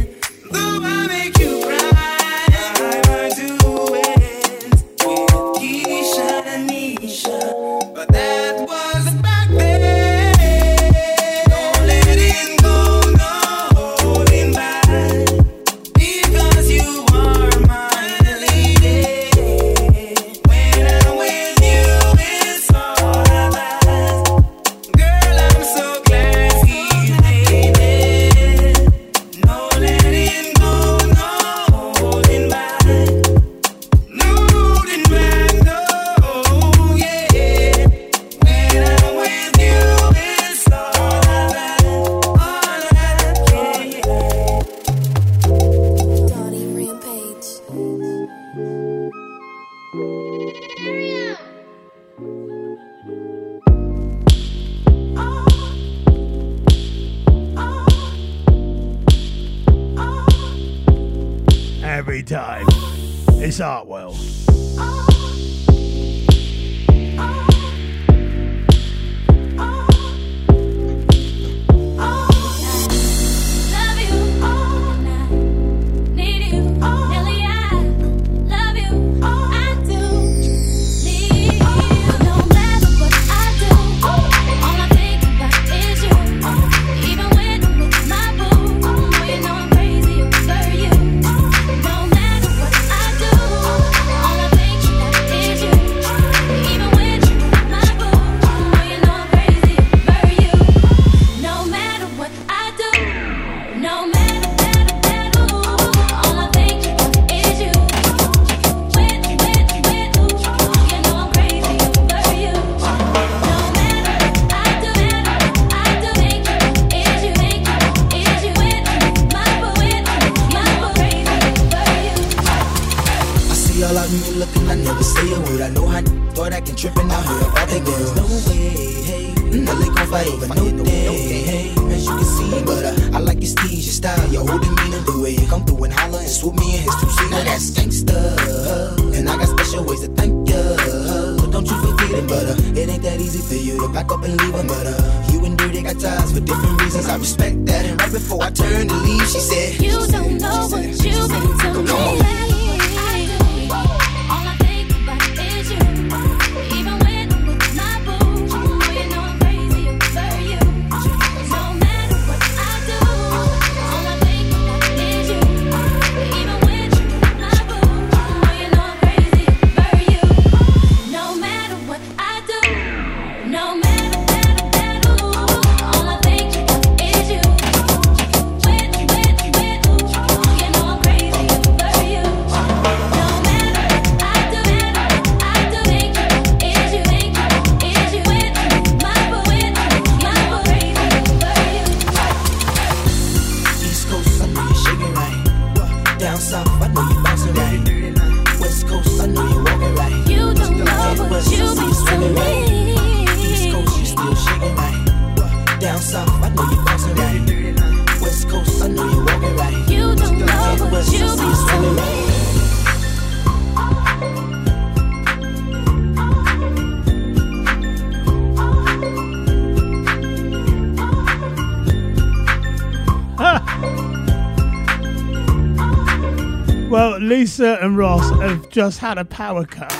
Lisa and Ross have just had a power cut.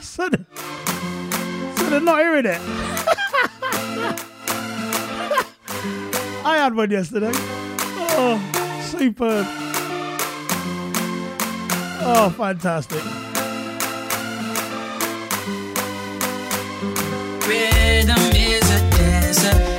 So they're, so they're not hearing it. I had one yesterday. Oh, superb. Oh, fantastic. Rhythm is a dancer.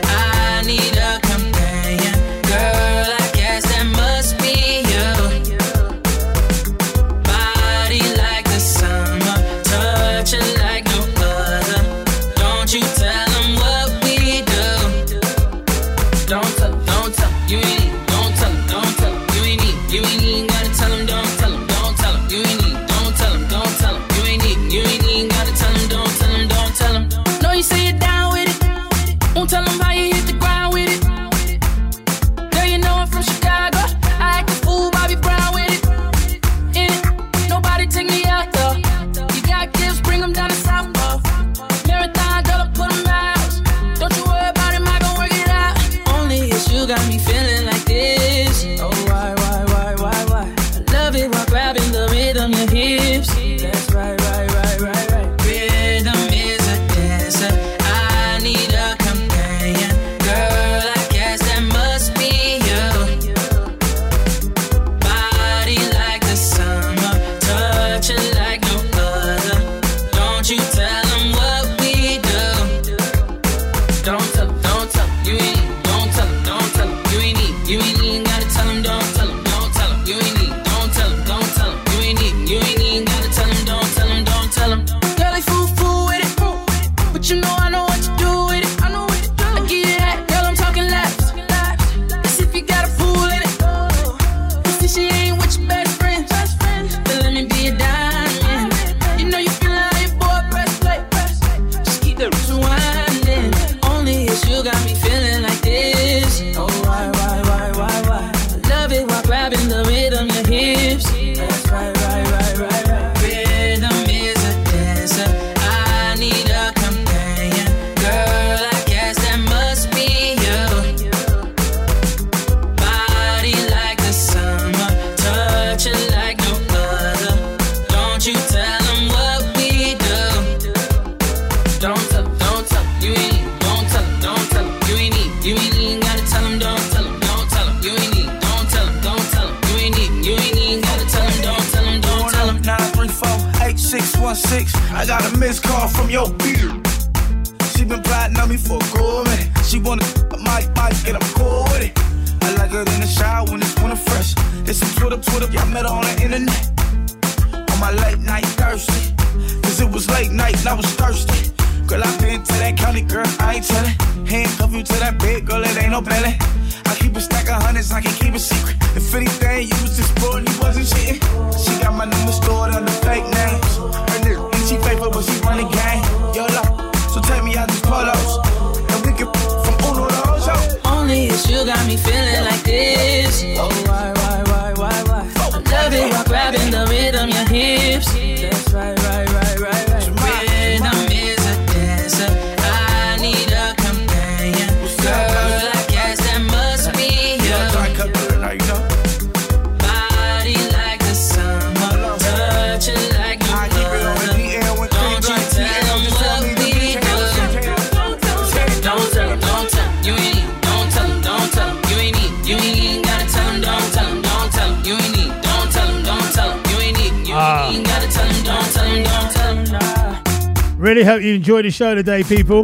Really hope you enjoyed the show today, people.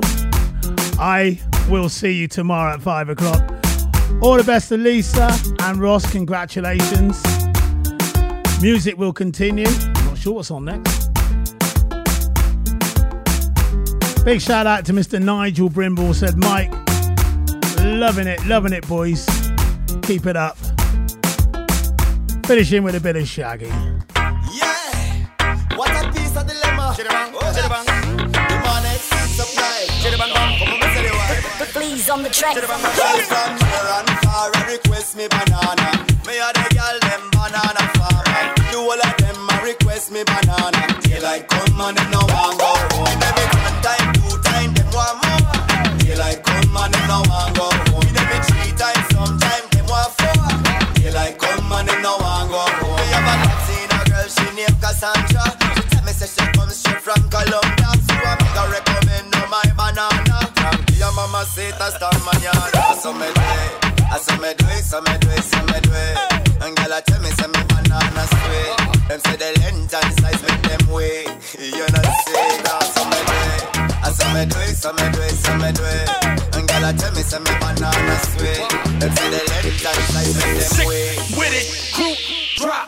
I will see you tomorrow at five o'clock. All the best to Lisa and Ross. Congratulations. Music will continue. I'm not sure what's on next. Big shout out to Mr. Nigel Brimble. Said Mike, loving it, loving it, boys. Keep it up. Finishing with a bit of Shaggy. Yeah, what a piece of dilemma. MCs on the track. From here and far, request me banana. Me a the gyal dem banana farm. Do all of them a request me banana. Daylight come and them no want go home. Me be one time, two time, them want more. Daylight come and them no want go home. Me be three times, sometime them want four. Daylight come and them no want go home. Me have a taxi a girl, she named Cassandra. passer hasta mañana. Eso me duele, eso me duele, eso me duele, eso me duele. And girl, I tell me, say me banana sweet. Them say the length and size make them way. You know the say that. Eso me duele, eso me duele, eso me duele, eso me duele. And girl, I tell me, say me banana sweet. Them say the length and size make them way. wait. With it, crew, drop.